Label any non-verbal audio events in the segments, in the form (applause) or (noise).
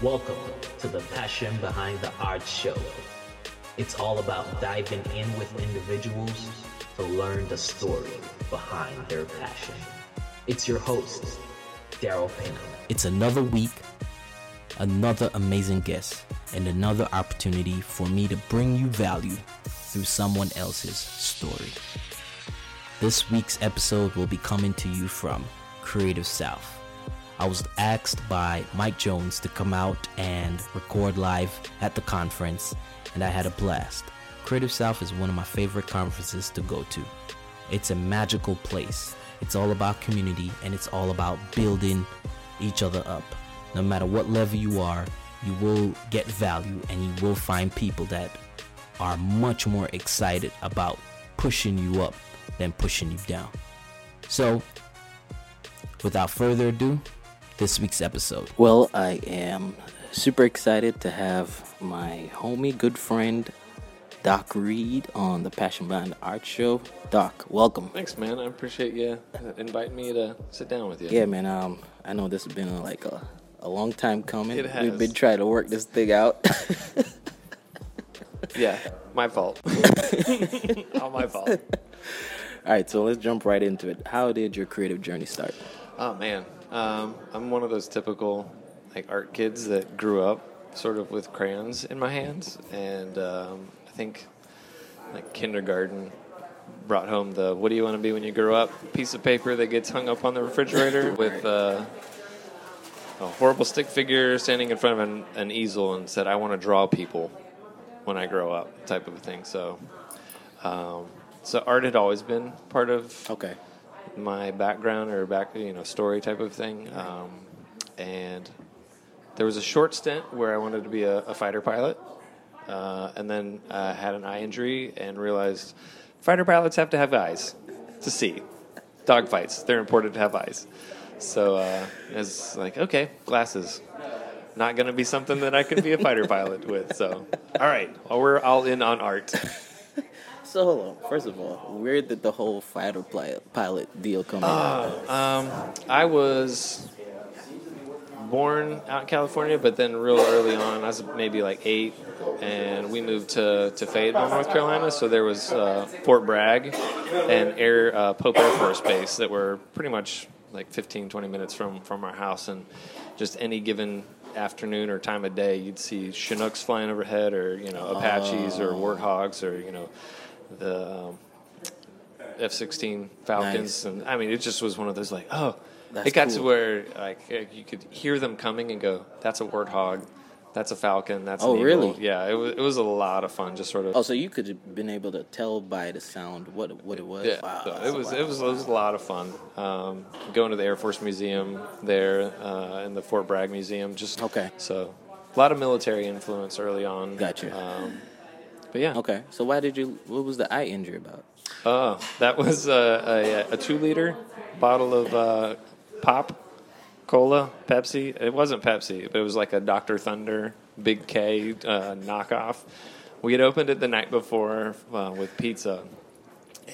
Welcome to the Passion Behind the Art Show. It's all about diving in with individuals to learn the story behind their passion. It's your host, Daryl Pena. It's another week, another amazing guest, and another opportunity for me to bring you value through someone else's story. This week's episode will be coming to you from Creative South. I was asked by Mike Jones to come out and record live at the conference, and I had a blast. Creative South is one of my favorite conferences to go to. It's a magical place. It's all about community and it's all about building each other up. No matter what level you are, you will get value and you will find people that are much more excited about pushing you up than pushing you down. So, without further ado, this week's episode. Well, I am super excited to have my homie, good friend, Doc Reed on the Passion Behind Art Show. Doc, welcome. Thanks, man. I appreciate you inviting me to sit down with you. Yeah, man. Um, I know this has been like a, a long time coming. It has. We've been trying to work this thing out. (laughs) Yeah, my fault. (laughs) All my fault. All right, so let's jump right into it. How did your creative journey start? Oh man, um, I'm one of those typical like art kids that grew up sort of with crayons in my hands, and um, I think like kindergarten brought home the "What do you want to be when you grow up?" piece of paper that gets hung up on the refrigerator (laughs) with. Uh, a horrible stick figure standing in front of an, an easel and said, "I want to draw people when I grow up," type of a thing. So, um, so art had always been part of Okay. My background or back you know story type of thing. Um, and there was a short stint where i wanted to be a, a fighter pilot. Uh, and then uh, had an eye injury and realized fighter pilots have to have eyes to see. Dogfights they're important to have eyes. So uh, it's like okay glasses. Not going to be something that i can be a fighter (laughs) pilot with. So all right well, we're all in on art So hold on. First of all, where did the whole fighter pilot, pilot deal come in? Um, I was born out in California, but then real early on, I was maybe like eight, and we moved to, to Fayetteville, North Carolina. So there was uh, Fort Bragg and Air uh, Pope Air Force Base that were pretty much like 15, 20 minutes from, from our house, and just any given afternoon or time of day, you'd see Chinooks flying overhead, or you know Apaches or Warthogs, or you know the um, F sixteen Falcons, Nice. and I mean, it just was one of those like, oh, That's it got to where like you could hear them coming and go, that's a warthog, that's a falcon, that's Oh, an eagle." really? Yeah, it was it was a lot of fun, just sort of. oh, so you could have been able to tell by the sound what what it was. Yeah, Wow, so it was wow. it was it was a lot of fun. Um, going to the Air Force Museum there uh, and the Fort Bragg Museum, just Okay. So a lot of military influence early on. Gotcha. Um, but yeah, Okay, so why did you? What was the eye injury about? Oh, that was uh, a, a two liter bottle of uh, pop cola, Pepsi. It wasn't Pepsi, but it was like a Dr. Thunder Big K uh, knockoff. We had opened it the night before uh, with pizza,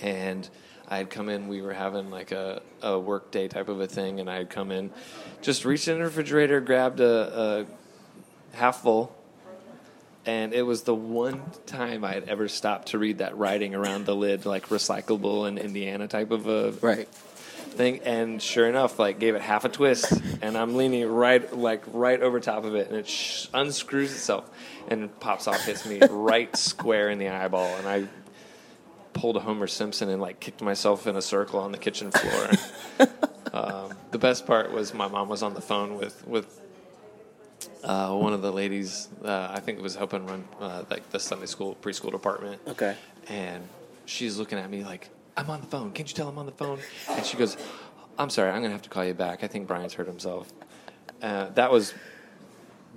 and I had come in. We were having like a, a work day type of a thing, and I had come in, just reached in the refrigerator, grabbed a, a half full, and it was the one time I had ever stopped to read that writing around the lid, like recyclable and Indiana type of a Right. thing. And sure enough, like gave it half a twist, and I'm leaning right, like right over top of it, and it sh- unscrews itself and pops off, hits me right square in the eyeball, and I pulled a Homer Simpson and like kicked myself in a circle on the kitchen floor. um, the best part was my mom was on the phone with with uh, one of the ladies. Uh, I think it was helping run uh, like the Sunday school preschool department. Okay. And she's looking at me like, "I'm on the phone. Can't you tell I'm on the phone?" And she goes, "I'm sorry. I'm gonna have to call you back. I think Brian's hurt himself." Uh, that was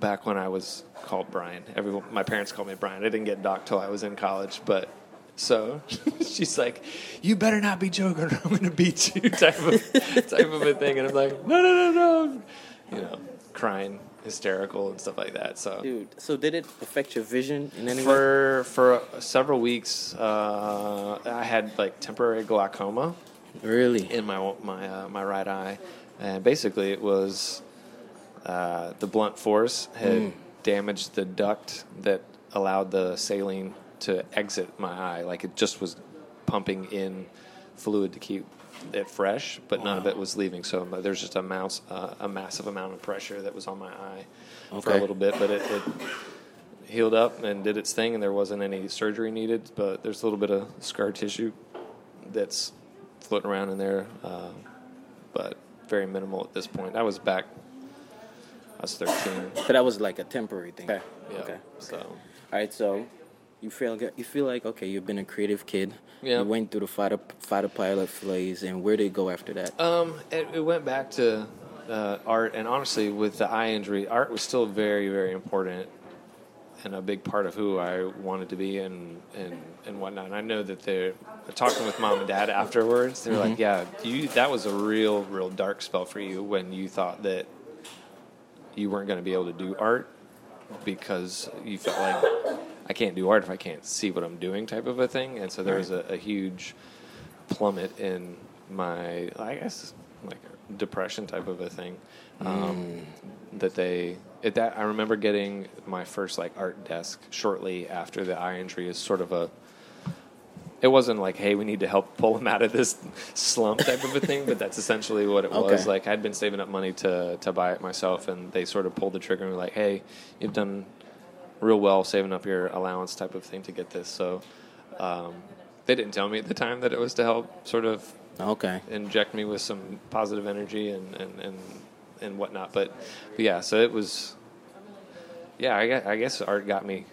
back when I was called Brian. Everyone, my parents called me Brian. I didn't get Doc till I was in college, but. So (laughs) she's like, "You better not be joking, or (laughs) I'm going to beat you," (laughs) type of type of a thing, and I'm like, "No, no, no, no," you know, crying, hysterical, and stuff like that. So Dude, so did it affect your vision in any way? for for several weeks, uh, I had like temporary glaucoma Really? in my my uh, my right eye, and basically it was uh, the blunt force had damaged the duct that allowed the saline to exit my eye. Like it just was pumping in fluid to keep it fresh, but none of it was leaving. So there's just a mouse, uh, a massive amount of pressure that was on my eye for a little bit, but it, it healed up and did its thing, and there wasn't any surgery needed. But there's a little bit of scar tissue that's floating around in there, uh, but very minimal at this point. I was back. I was 13. So that was like a temporary thing. Okay. Yeah. Okay. So All right. So you feel you feel like okay, you've been a creative kid. Yeah. You went through the fighter fighter pilot phase, and where did it go after that? Um, it, it went back to uh, art, and honestly, with the eye injury, art was still very, very important and a big part of who I wanted to be and and and whatnot. And I know that they're talking with mom and dad afterwards. They're like, "Yeah, you that was a real, real dark spell for you when you thought that you weren't going to be able to do art because you felt like I can't do art if I can't see what I'm doing, type of a thing." And so there was a, a huge plummet in my, I guess, like depression type of a thing. Um, That they, at that I remember getting my first like art desk shortly after the eye injury is sort of a. It wasn't like, hey, we need to help pull him out of this slump type of a thing, but that's essentially what it (laughs) was. Okay. Like I'd been saving up money to to buy it myself, and they sort of pulled the trigger and were like, hey, you've done real well saving up your allowance type of thing to get this. So um, they didn't tell me at the time that it was to help sort of Okay. inject me with some positive energy and and and, and whatnot. But, but yeah, so it was. Yeah, I guess, I guess art got me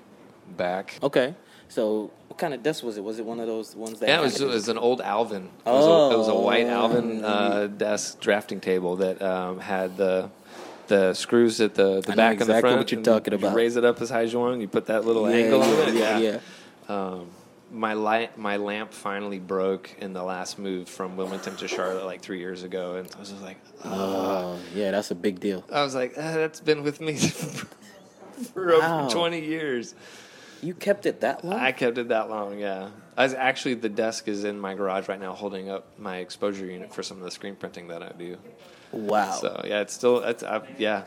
back. Okay. So what kind of desk was it? Was it one of those ones that? Yeah, it was, it was an old Alvin. It was, a, it was a white Oh. Alvin uh, desk drafting table that um, had the the screws at the, the I back and the exactly front. what you're talking you about. raise it up as high as you want. You put that little Yeah, angle yeah, on it. yeah, yeah. Um, my light, my lamp finally broke in the last move from Wilmington to Charlotte like three years ago, and I was just like, Oh, yeah, that's a big deal. I was like, ah, that's been with me (laughs) for over twenty years. You kept it that long? I kept it that long, yeah. I was actually the desk is in my garage right now, holding up my exposure unit for some of the screen printing that I do. Wow. So yeah, it's still, it's, I, yeah.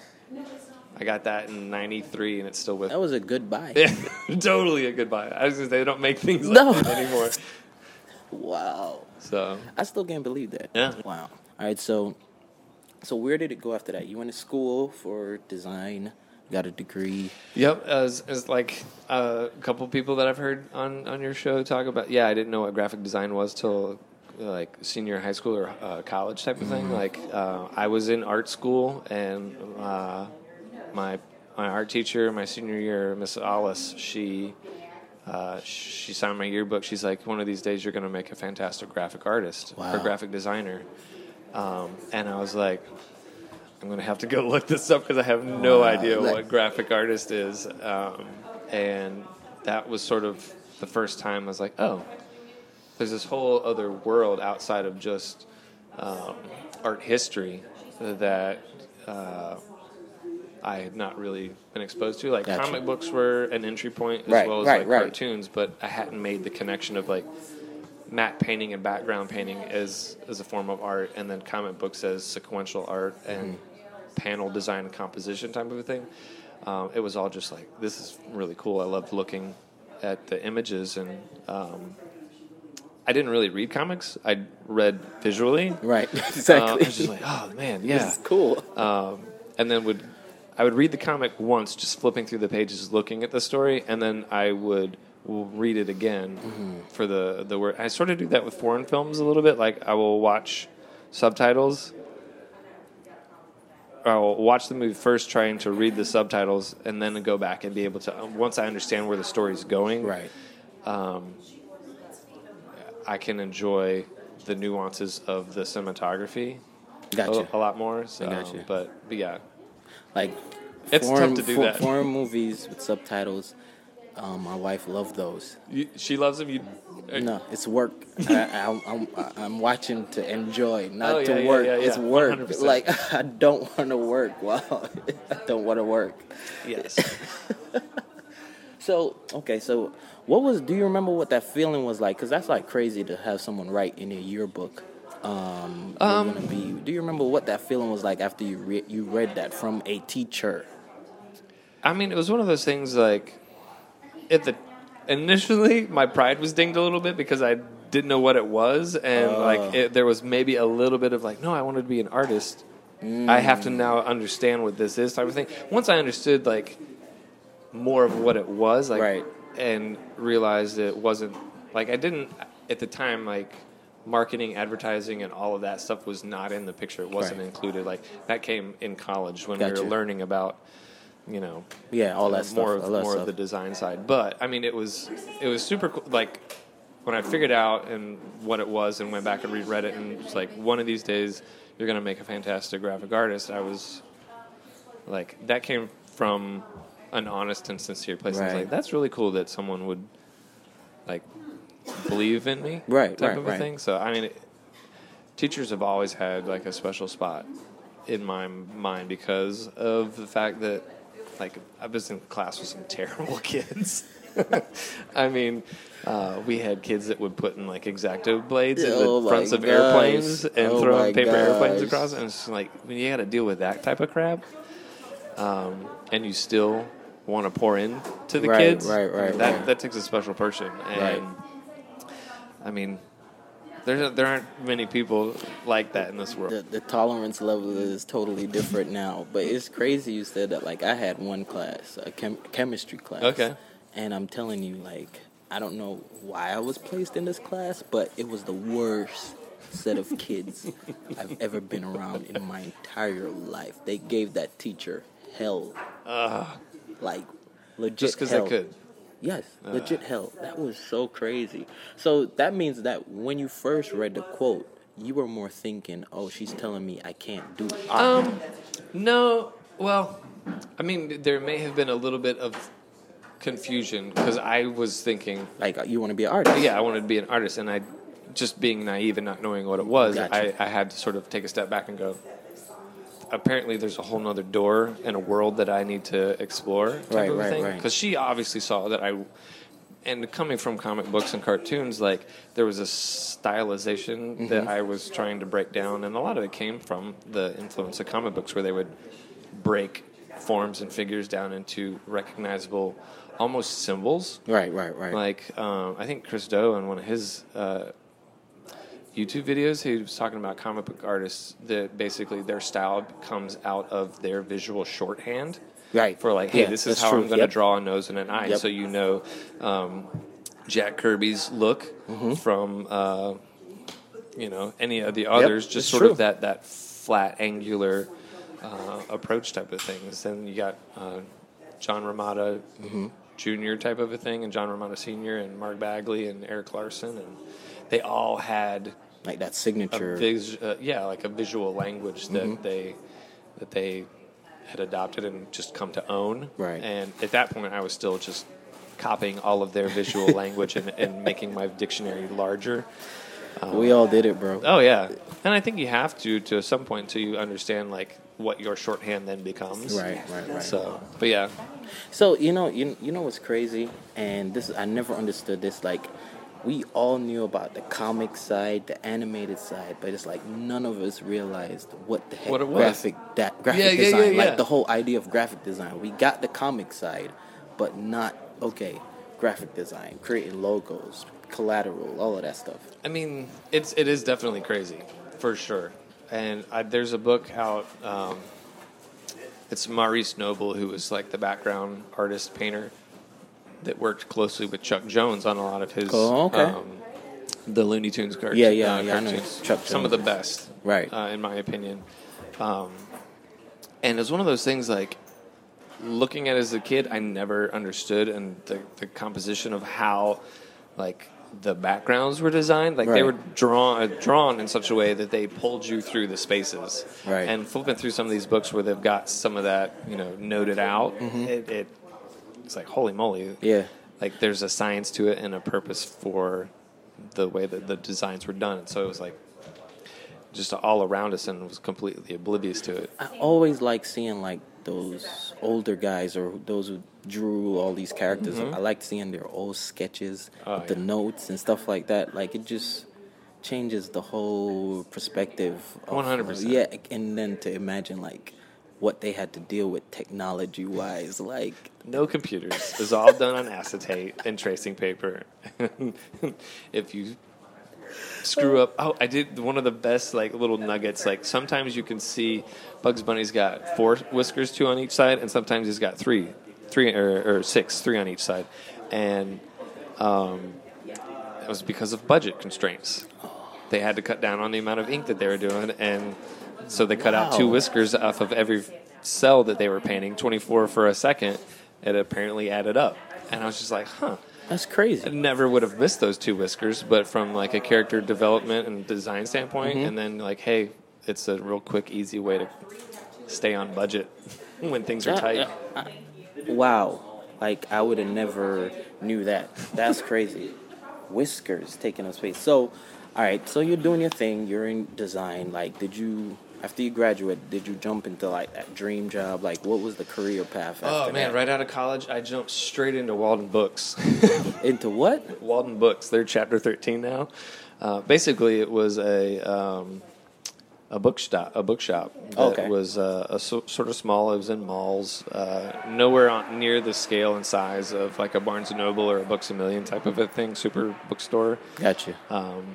I got that in '93, and it's still with. that was a good buy. Yeah, (laughs) totally a goodbye. I was gonna say they don't make things like No. that anymore. Wow. So I still can't believe that. Yeah. Wow. All right. So, so where did it go after that? You went to school for design, got a degree. Yep, as, as like uh, a couple people that I've heard on, on your show talk about. Yeah, I didn't know what graphic design was till uh, like senior high school or uh, college type of thing. Like uh, I was in art school, and uh, my my art teacher, my senior year, Miss Alice, she. Uh, she signed my yearbook. She's like, one of these days you're going to make a fantastic graphic artist or graphic designer. Um, and I was like, I'm going to have to go look this up because I have no Wow. idea Like- what graphic artist is. Um, and that was sort of the first time I was like, oh, there's this whole other world outside of just um, art history that uh, I had not really been exposed to. Like Gotcha. comic books were an entry point as Right, well as right, like right. cartoons, but I hadn't made the connection of like matte painting and background painting as as a form of art, and then comic books as sequential art and Mm-hmm. panel design and composition type of a thing. Um, it was all just like this is really cool. I loved looking at the images, and um, I didn't really read comics. I read visually. Right. (laughs) Uh, Exactly. I was just like, oh man, yeah. This is cool. Um, and then would I would read the comic once, just flipping through the pages, looking at the story, and then I would read it again Mm-hmm. for the the word. I sort of do that with foreign films a little bit. Like I will watch subtitles. I will watch the movie first, trying to read the subtitles, and then go back and be able to. Once I understand where the story's going, right. I can enjoy the nuances of the cinematography Gotcha. a, a lot more. So, gotcha. but, but yeah, Like It's foreign, tough to do fo- that. Foreign movies with subtitles. Um, my wife loved those. You, she loves them. You, uh, No, it's work. I, I, I'm, I'm watching to enjoy, not Oh, yeah, to work. yeah, yeah. It's work. 100%. Like (laughs) I don't want to work. Wow, (laughs) I don't want to work. Yes. (laughs) So okay, so what was? Do you remember what that feeling was like? Because that's like crazy to have someone write in your yearbook. um, Um, gonna be. Do you remember what that feeling was like after you re- you read that from a teacher? I mean, it was one of those things like at the initially my pride was dinged a little bit because I didn't know what it was, and Oh. like it, there was maybe a little bit of like, no, I wanted to be an artist. I have to now understand what this is, type of thing. Once I understood like more of what it was, like, Right. And realized it wasn't like I didn't at the time like marketing, advertising, and all of that stuff was not in the picture. It wasn't Right. included. Like that came in college when we were learning about, you know, Yeah, all that stuff. more of, all that more stuff. of the design side. But I mean, it was it was super cool. Like when I figured out and what it was and went back and reread it, and it's like one of these days you're gonna make a fantastic graphic artist. I was like, that came from an honest and sincere place. I was like, that's really cool that someone would like believe in me, Right, Type right, of a right. thing. So I mean. It, teachers have always had like a special spot in my mind because of the fact that like I was in class with some (laughs) terrible kids. (laughs) I mean, uh, we had kids that would put in like exacto blades in Oh the fronts of gosh. airplanes and Oh throw my paper airplanes across, and it's like when you got to deal with that type of crap, um, and you still want to pour in to the Right, kids. right, right, That right. that takes a special person, and Right. I mean, there there aren't many people like that in this world. the, the tolerance level is totally different now. But it's crazy you said that. Like I had one class, a chem- chemistry class. Okay. And I'm telling you, like I don't know why I was placed in this class, but it was the worst set of kids (laughs) I've ever been around in my entire life. They gave that teacher hell. Like legit Just because hell. they could. Yes, legit hell. That was so crazy. So that means that when you first read the quote, you were more thinking, "Oh, she's telling me I can't do art." Um, no. Well, I mean, there may have been a little bit of confusion because I was thinking, like you want to be an artist. yeah, I wanted to be an artist, and I just being naive and not knowing what it was, Gotcha. I, I had to sort of take a step back and go. Apparently, there's a whole nother door and a world that I need to explore. Type Right, of right, thing. right. Because she obviously saw that I, and coming from comic books and cartoons, like there was a stylization that Mm-hmm. I was trying to break down, and a lot of it came from the influence of comic books, where they would break forms and figures down into recognizable, almost symbols. Right, right, right. Like um, I think Chris Do in one of his uh, YouTube videos, he was talking about comic book artists that basically their style comes out of their visual shorthand. Right. For like, hey, Yeah, this is how true. I'm going to Yep. draw a nose and an eye, Yep. so you know um, Jack Kirby's look Mm-hmm. from uh, you know any of the others. it's just sort true. of that that flat, angular uh, approach type of things. Then you got uh, John Romita Mm-hmm. Jr. type of a thing, and John Romita Sr. and Mark Bagley and Erik Larsen, and they all had like that signature. vis- uh, yeah, like a visual language that Mm-hmm. they that they had adopted and just come to own. Right. And at that point, I was still just copying all of their visual (laughs) language and, and making my dictionary larger. we all did it, bro. Oh yeah, and I think you have to to some point until you understand like what your shorthand then becomes. Right, right, right. So, but yeah, So you know, you you know what's crazy, and this I never understood this. Like, we all knew about the comic side, the animated side, but it's like none of us realized what the heck What graphic that graphic yeah, design, yeah, yeah. like the whole idea of graphic design. We got the comic side, but not okay. Graphic design, creating logos, collateral, all of that stuff. I mean, it's it is definitely crazy for sure. And I, there's a book out. Um, it's Maurice Noble, who was like the background artist painter that worked closely with Chuck Jones on a lot of his. Oh, okay. Um, the Looney Tunes cartoons. Yeah, yeah, yeah, I know cartoons. Chuck Some of the best, Right. Uh, in my opinion. Um, and it's one of those things like looking at it as a kid, I never understood and the, the composition of how like the backgrounds were designed. Like they were drawn uh, drawn in such a way that they pulled you through the spaces. Right. And flipping through some of these books where they've got some of that you know noted out, it, it it's like holy moly. Mm-hmm. Yeah. Like there's a science to it and a purpose for the way that the designs were done. So it was like just all around us and was completely oblivious to it. I always like seeing like those older guys or those who drew all these characters. I like seeing their old sketches, Mm-hmm. Oh, the yeah. notes and stuff like that. Like it just changes the whole perspective. of- 100%. Yeah, and then to imagine like what they had to deal with technology wise, like No computers. It was all done on acetate and tracing paper. (laughs) if you screw up, oh, I did one of the best like little nuggets. Like sometimes you can see Bugs Bunny's got four whiskers, two on each side, and sometimes he's got three, three or, or six, three on each side, and um, it was because of budget constraints. They had to cut down on the amount of ink that they were doing, and so they cut out two whiskers off of every cell that they were painting, 24 for a second. It apparently added up, and I was just like, huh. that's crazy. I never would have missed those two whiskers, but from like a character development and design standpoint, Mm-hmm. and then like, hey, it's a real quick, easy way to stay on budget (laughs) when things are Yeah, tight. yeah, I- wow, like I would have never knew that. That's crazy. Whiskers taking up space. So, all right, so you're doing your thing. You're in design. Like, did you after you graduate? Did you jump into like that dream job? Like, what was the career path? Oh man! that? Right out of college, I jumped straight into Walden Books. (laughs) Into what? Walden Books. They're chapter thirteen now. Uh, basically, it was a um, a bookshop. A bookshop that Okay. was uh, a so, sort of small. It was in malls, uh, nowhere on, near the scale and size of like a Barnes and Noble or a Books a Million type of a thing. Super bookstore. Gotcha. Um,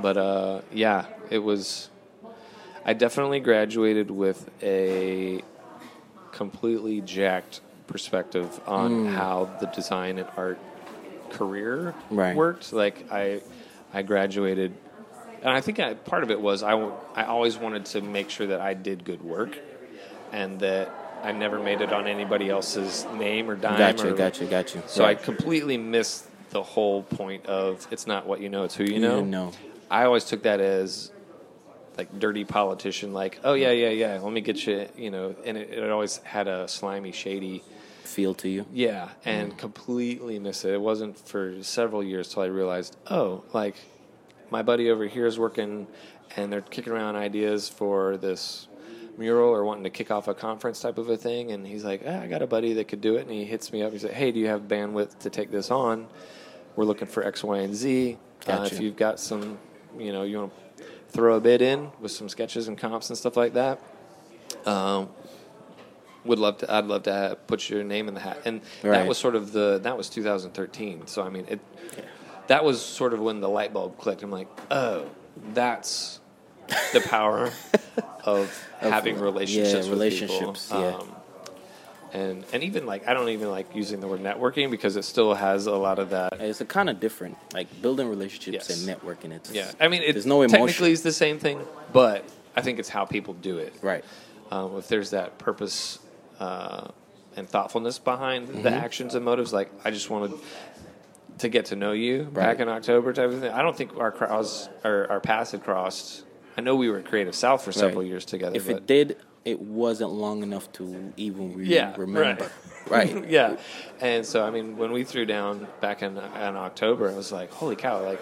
but uh, yeah, it was. I definitely graduated with a completely jacked perspective on mm. how the design and art career Right. worked. Like I, I graduated, and I think I, part of it was I, I always wanted to make sure that I did good work, and that I never made it on anybody else's name or dime. Gotcha. or, Gotcha. Gotcha. So I completely missed the whole point of it's not what you know, it's who you You know. know. I always took that as like dirty politician, like, oh yeah, yeah, yeah, let me get you, you know, and it, it always had a slimy, shady, feel to you. yeah, and completely miss it. It wasn't for several years till I realized, oh, like my buddy over here is working, and they're kicking around ideas for this mural or wanting to kick off a conference type of a thing, and he's like, ah, I got a buddy that could do it, and he hits me up. He's like, Hey, do you have bandwidth to take this on? We're looking for X, Y, and Z. Uh, if you've got some, you know, you want to throw a bid in with some sketches and comps and stuff like that. Um, would love to. I'd love to have, put your name in the hat, and Right. that was sort of the that was 2013. So I mean, it that was sort of when the light bulb clicked. I'm like, oh, that's the power (laughs) of having relationships. yeah, with relationships, people. yeah. Um, and and even like I don't even like using the word networking because it still has a lot of that. It's a kind of different, like building relationships Yes. and networking. It's Yeah, I mean, it there's no emotion. technically it's the same thing, but I think it's how people do it. right. um, if there's that purpose uh, and thoughtfulness behind Mm-hmm. the actions and motives, like I just wanted to get to know you Right. back in October type of thing. I don't think our cross our, our paths had crossed. I know we were at Creative South for several Right. years together. If it did, it wasn't long enough to even re- Yeah, remember. right. (laughs) Right. yeah, and so I mean, when we threw down back in, in October, I was like, "Holy cow!" Like,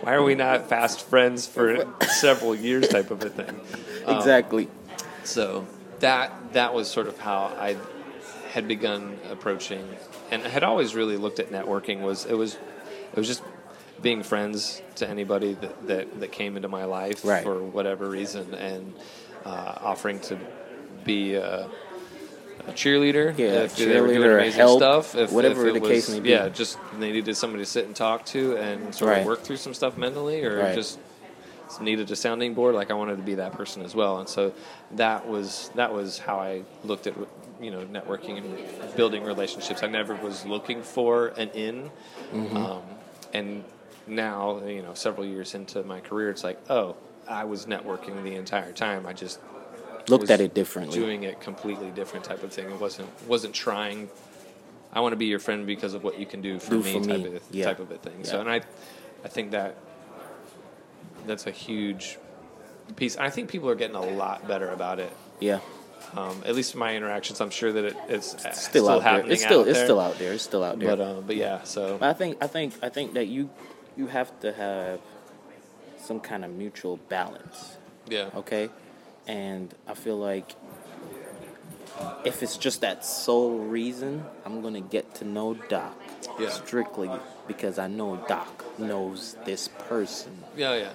why are we not fast friends for (laughs) several years? Type of a thing. Um, exactly. So that that was sort of how I had begun approaching, and I had always really looked at networking. Was it was it was just being friends to anybody that that, that came into my life Right. for whatever reason, and uh, offering to be a, a cheerleader. Yeah, if they were doing cheerleader, amazing help, stuff. If, whatever if the case may be. Yeah, just they needed somebody to sit and talk to and sort Right. of work through some stuff mentally, or Right. just needed a sounding board. Like I wanted to be that person as well, and so that was that was how I looked at you know networking and building relationships. I never was looking for an in, Mm-hmm. um, and now you know several years into my career, it's like oh, I was networking the entire time. I just Looked at it differently. doing it completely different type of thing. It wasn't wasn't trying. I want to be your friend because of what you can do for Do me, for type, me. Of, Yeah. type of a thing. So, and I, I think that that's a huge piece. I think people are getting a lot better about it. Yeah. Um, at least in my interactions, I'm sure that it, it's, It's still, still, out there. happening. It's still out it's there. still out there. It's still out there. But uh, but yeah, so I think I think I think that you you have to have some kind of mutual balance. yeah, okay? And I feel like if it's just that sole reason, I'm gonna get to know Doc Yeah. strictly because I know Doc knows this person. Yeah, yeah,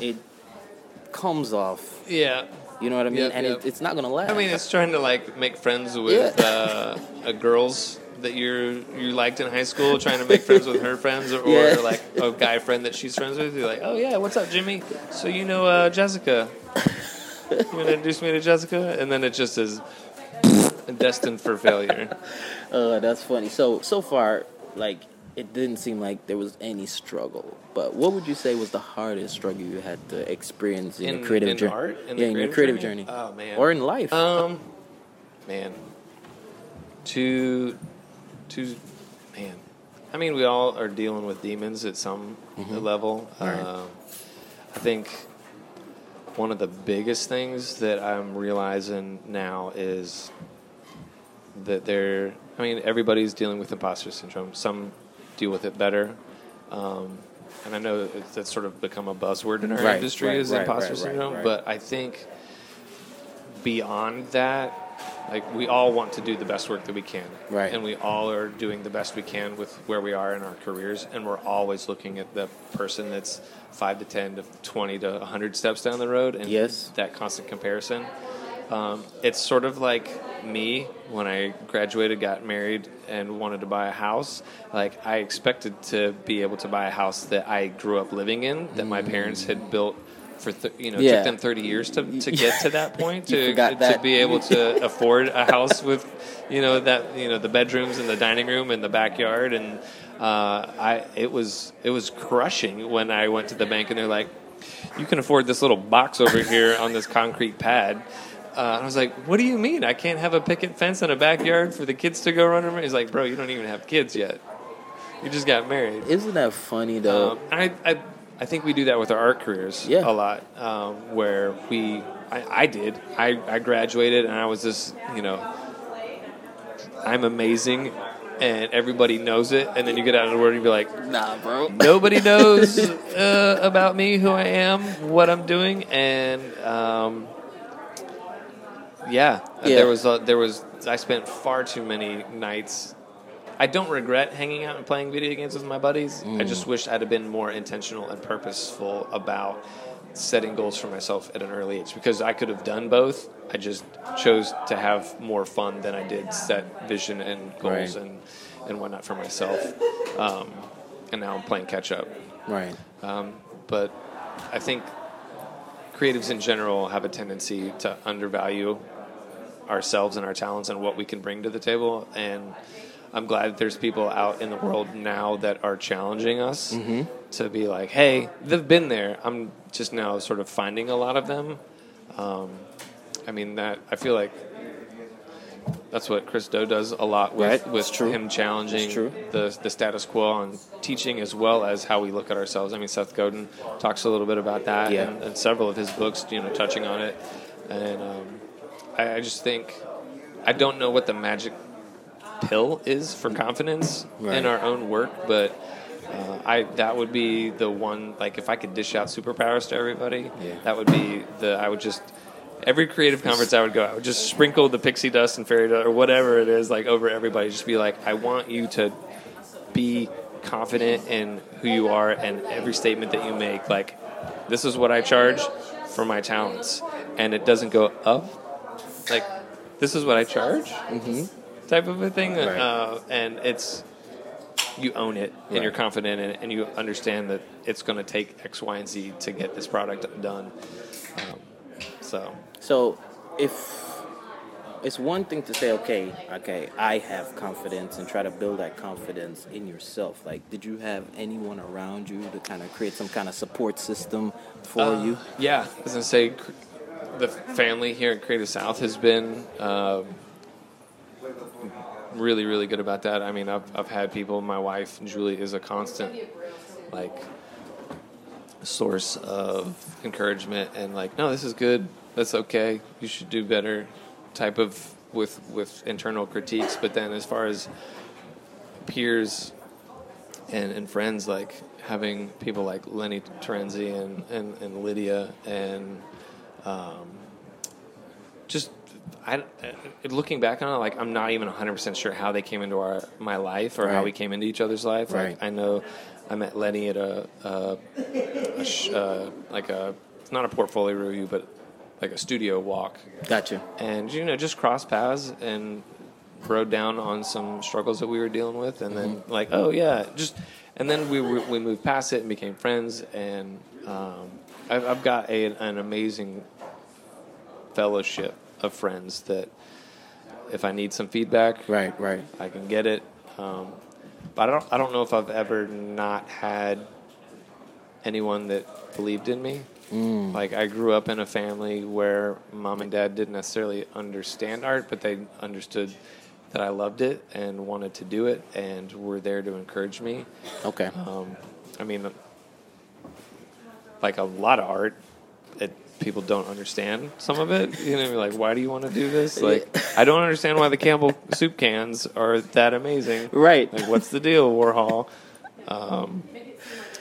It comes off, yeah. you know what I mean, Yep, and yep. It, it's not gonna last. I mean, it's trying to like make friends with Yeah. uh, uh, girls that you you liked in high school, trying to make friends with her friends, or, or like a guy friend that she's friends with. You're like, oh yeah, what's up, Jimmy? So you know uh, Jessica? You gonna introduce me to Jessica? And then it just is destined for failure. (laughs) Uh, that's funny. So so far, like it didn't seem like there was any struggle. But what would you say was the hardest struggle you had to experience in, In- your creative in journey? art? In yeah, in your creative creative journey? journey. Oh, man. Or in life. Um, man, to man. I mean, we all are dealing with demons at some level. Right. Um, I think one of the biggest things that I'm realizing now is that there. I mean, everybody's dealing with imposter syndrome. Some deal with it better. Um, and I know it's, that's sort of become a buzzword in our Right, industry right, is imposter syndrome. But I think beyond that, like we all want to do the best work that we can, Right. And we all are doing the best we can with where we are in our careers, and we're always looking at the person that's five to ten to twenty to hundred steps down the road, and Yes. that constant comparison. Um, it's sort of like me when I graduated, got married, and wanted to buy a house. Like I expected to be able to buy a house that I grew up living in, that my parents had built for th- you know Yeah. took them thirty years to, to get to (laughs) that point to forgot to be able to (laughs) afford a house with you know that you know the bedrooms and the dining room and the backyard and uh, I it was it was crushing when I went to the bank and they're like you can afford this little box over (laughs) here on this concrete pad. Uh, I was like, "What do you mean? I can't have a picket fence in a backyard for the kids to go run around?" He's like, "Bro, you don't even have kids yet. You just got married." Isn't that funny though? Um, I, I I think we do that with our art careers Yeah. a lot, um, where we I, I did I, I graduated and I was just you know I'm amazing and everybody knows it and then you get out of the world and you be like nah, bro. nobody (laughs) knows uh, about me, who I am, what I'm doing, and um, yeah, Yeah. there was a, there was I spent far too many nights. I don't regret hanging out and playing video games with my buddies. I just wish I'd have been more intentional and purposeful about setting goals for myself at an early age because I could have done both. I just chose to have more fun than I did set vision and goals Right. and and whatnot for myself. Um, and now I'm playing catch up. Right. Um, but I think creatives in general have a tendency to undervalue ourselves and our talents and what we can bring to the table. And I'm glad there's people out in the world now that are challenging us to be like, hey, they've been there. I'm just now sort of finding a lot of them. Um, I mean, that I feel like that's what Chris Do does a lot with, Right, with true. him challenging true. the the status quo on teaching as well as how we look at ourselves. I mean, Seth Godin talks a little bit about that, Yeah. and, and several of his books, you know, touching on it. And um, I, I just think I don't know what the magic pill is for confidence Right. in our own work, but. Uh, I that would be the one like if I could dish out superpowers to everybody, Yeah. that would be the I would just every creative conference I would go, I would just sprinkle the pixie dust and fairy dust or whatever it is like over everybody. Just be like, I want you to be confident in who you are and every statement that you make. Like, this is what I charge for my talents, and it doesn't go up. Like, this is what I charge, mm-hmm. Type of a thing. Right. Uh, and it's you own it and Right. you're confident in it and you understand that it's going to take X, Y, and Z to get this product done. Um, so So, if it's one thing to say, okay, okay, I have confidence and try to build that confidence in yourself. Like, did you have anyone around you to kind of create some kind of support system for Uh, you? Yeah, as I say the family here at Creative South has been um really, really good about that. I mean, I've I've had people. My wife Julie is a constant like source of encouragement and like, no, this is good. That's okay. You should do better. Type of with with internal critiques, but then as far as peers and, and friends like having people like Lenny Terenzi and, and, and Lydia and um, just I, uh, looking back on it, like I'm not even 100 percent sure how they came into our my life or how we came into each other's life. Right. Like I know I met Lenny at a, a, a sh- uh, like a it's not a portfolio review, but like a studio walk, Gotcha. and you know just cross paths and rode down on some struggles that we were dealing with, and then like oh yeah, just and then we we we moved past it and became friends, and um, I've, I've got a, an amazing fellowship of friends that if I need some feedback, Right, right. I can get it. Um, but I don't I don't know if I've ever not had anyone that believed in me. Like I grew up in a family where mom and dad didn't necessarily understand art, but they understood that I loved it and wanted to do it, and were there to encourage me. Okay. Um, I mean, like a lot of art, people don't understand some of it. You know, like why do you want to do this? Like I don't understand why the Campbell soup cans are that amazing. Right. Like what's the deal, Warhol? Um,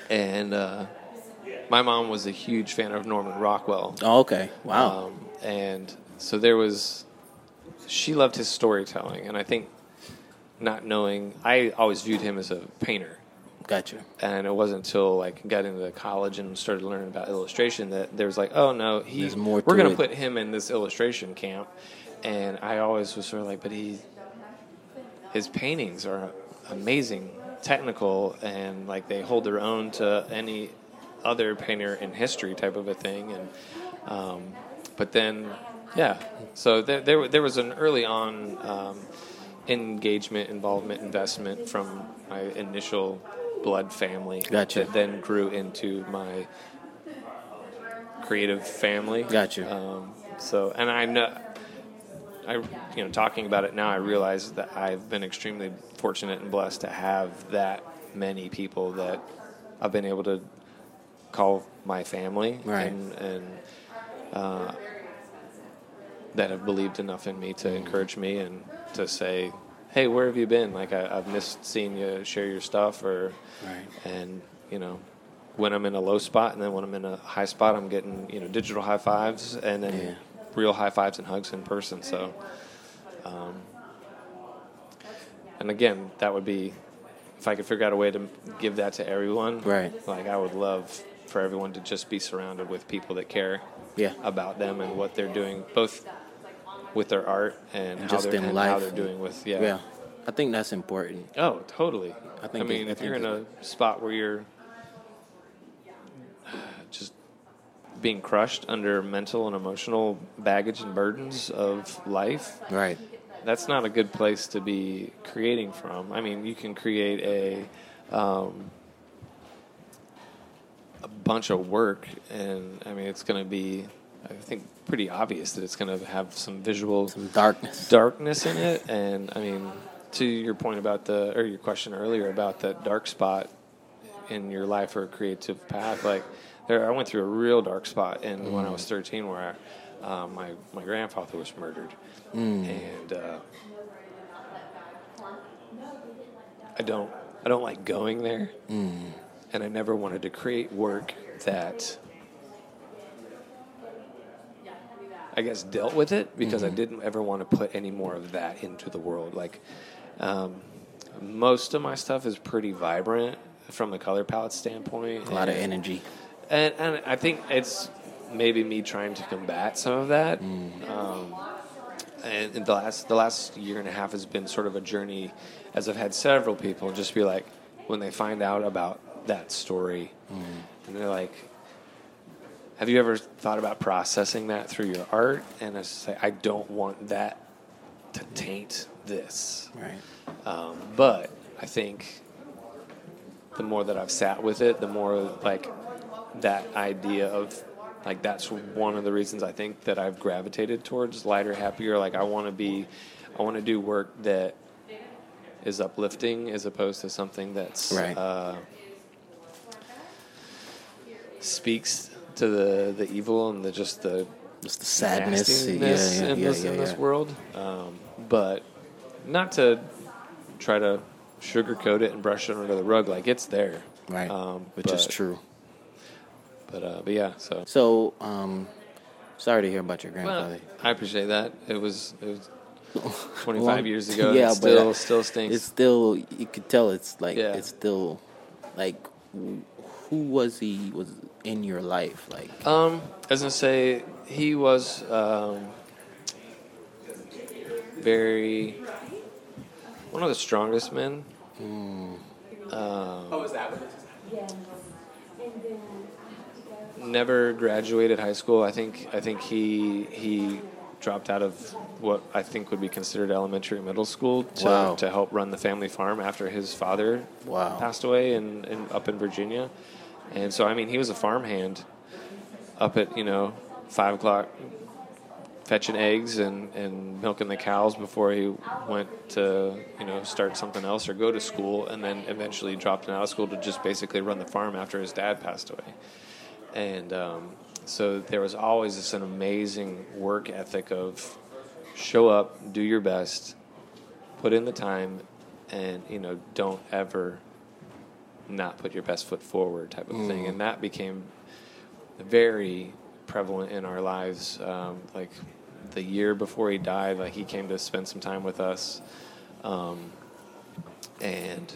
and uh, my mom was a huge fan of Norman Rockwell. Oh, okay. Wow. Um, and so there was, she loved his storytelling, and I think not knowing, I always viewed him as a painter gotcha. and it wasn't until like got into college and started learning about illustration that there was like, oh no, he There's more we're to gonna it. put him in this illustration camp, and I always was sort of like, but he his paintings are amazing, technical, and like they hold their own to any other painter in history type of a thing, and um, but then yeah, so there there, there was an early on. Um, engagement, involvement, investment from my initial blood family Gotcha. that then grew into my creative family. Gotcha. Um, so, and I know, I you know, talking about it now, I realize that I've been extremely fortunate and blessed to have that many people that I've been able to call my family, Right. And, and uh, that have believed enough in me to encourage me and to say, "Hey, where have you been? Like I, I've missed seeing you share your stuff." Or, Right. and you know, when I'm in a low spot and then when I'm in a high spot, I'm getting you know digital high fives and then Yeah. real high fives and hugs in person. So, um, and again, that would be if I could figure out a way to give that to everyone. Right. Like I would love for everyone to just be surrounded with people that care Yeah. about them and what they're doing, both with their art and, how just they're in and how life. they're doing with yeah. Yeah. I think that's important. Oh, totally. I I, think mean, it- I if you're in a spot where you're just being crushed under mental and emotional baggage and burdens of life, Right. that's not a good place to be creating from. I mean, you can create a um, a bunch of work, and I mean, it's going to be, I think, pretty obvious that it's going to have some visual Some darkness. darkness in it. And I mean, to your point about the, or your question earlier about that dark spot in your life or creative path, like there, I went through a real dark spot in when I was 13 where I, uh, my my grandfather was murdered, and uh, I don't I don't like going there, and I never wanted to create work that. I guess dealt with it because I didn't ever want to put any more of that into the world. Like um, most of my stuff is pretty vibrant from the color palette standpoint. A lot of energy. and, and I think it's maybe me trying to combat some of that. Um, and in the last the last year and a half has been sort of a journey, as I've had several people just be like, when they find out about that story, and they're like, "Have you ever thought about processing that through your art?" And I say, "I don't want that to taint this." Right. Um, but I think the more that I've sat with it, the more like that idea of like that's one of the reasons I think that I've gravitated towards lighter, happier. Like I want to be, I want to do work that is uplifting as opposed to something that's Right. uh, speaks to the the evil and the just the Just the sadness. Yeah, nastiness yeah, in yeah, this yeah, in this world. Um, but not to try to sugarcoat it and brush it under the rug. Like it's there, Right. Um, Which is true. But uh, but yeah, so So, um, Sorry to hear about your Well, grandfather. I appreciate that. It was it was (laughs) 25 Long- years ago. Yeah, Yeah, but still still stinks. It's still you could tell it's like Yeah. it's still like who was he was in your life like Um, as I say he was um, very one of the strongest men. Um, Oh, is that what it is? never graduated high school. I think I think he he dropped out of what I think would be considered elementary and middle school to, Wow. to help run the family farm after his father Wow. passed away in, in up in Virginia. And so I mean he was a farmhand up at, you know, five o'clock fetching eggs and, and milking the cows before he went to, you know, start something else or go to school and then eventually dropped out of school to just basically run the farm after his dad passed away. And um, so there was always this an amazing work ethic of show up, do your best, put in the time, and you know don't ever not put your best foot forward type of thing, and that became very prevalent in our lives. Um, like the year before he died, like he came to spend some time with us, um, and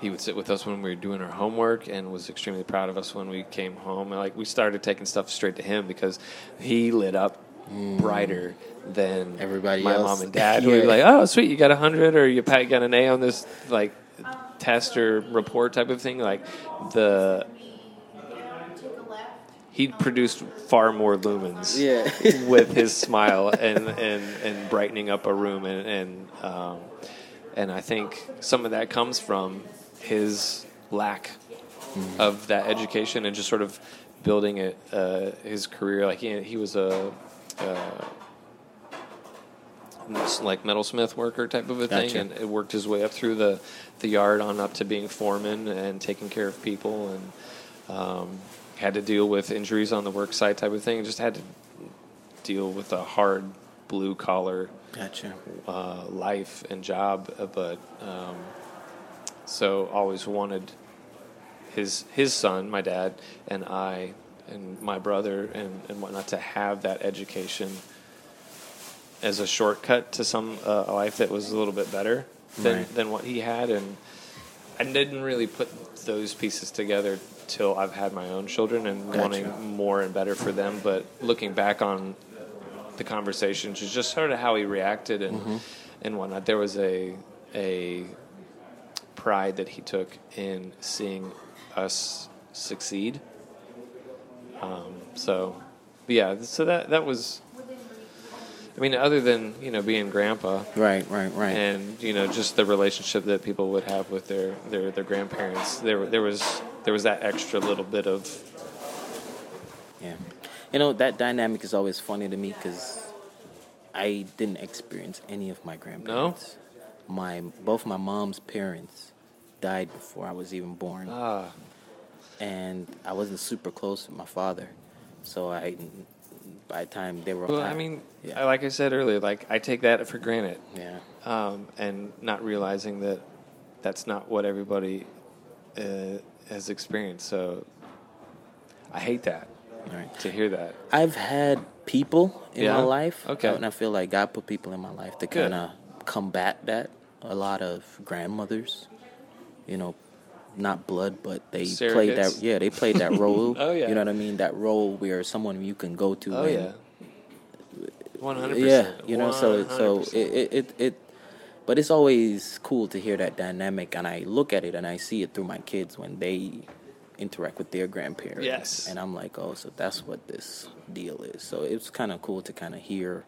he would sit with us when we were doing our homework and was extremely proud of us when we came home. And like we started taking stuff straight to him because he lit up brighter than Everybody my else. mom and dad. (laughs) We'd be like, "Oh, sweet, you got a hundred, or you got an A on this like test or report type of thing." Like the he produced far more lumens Yeah. (laughs) with his smile and, and, and brightening up a room and and, um, and I think some of that comes from his lack of that education and just sort of building it uh, his career like he, he was a like metalsmith worker type of a thing Gotcha. and it worked his way up through the the yard on up to being foreman and taking care of people and um, had to deal with injuries on the work site type of thing just had to deal with a hard blue collar gotcha uh, life and job, uh, but um, so always wanted his his son, my dad, and I, and my brother, and, and whatnot to have that education as a shortcut to some uh, a life that was a little bit better than Right. than what he had, and I didn't really put those pieces together till I've had my own children and Gotcha. wanting more and better for them. But looking back on the conversations is just sort of how he reacted and Mm-hmm. and whatnot. There was a a pride that he took in seeing us succeed. Um, so, yeah, so that that was. I mean, other than you know being grandpa, right right right and you know just the relationship that people would have with their their, their grandparents, there there was there was that extra little bit of Yeah. You know, that dynamic is always funny to me because I didn't experience any of my grandparents. No, My both my mom's parents died before I was even born, ah and I wasn't super close with my father. So I, by the time they were, Well, I mean, yeah, like I said earlier, like I take that for granted, yeah, um, and not realizing that that's not what everybody uh, has experienced. So I hate that right. to hear that. I've had people in Yeah? my life, Okay. and I feel like God put people in my life to kind of combat that. A lot of grandmothers, you know, not blood, but they played that. Yeah, they played that role. (laughs) Oh, yeah. you know what I mean. That role where someone you can go to. Oh and- yeah, one hundred yeah, you know. So so it, it it it. But it's always cool to hear that dynamic, and I look at it and I see it through my kids when they interact with their grandparents. Yes. and I'm like, oh, so that's what this deal is. So it's kind of cool to kind of hear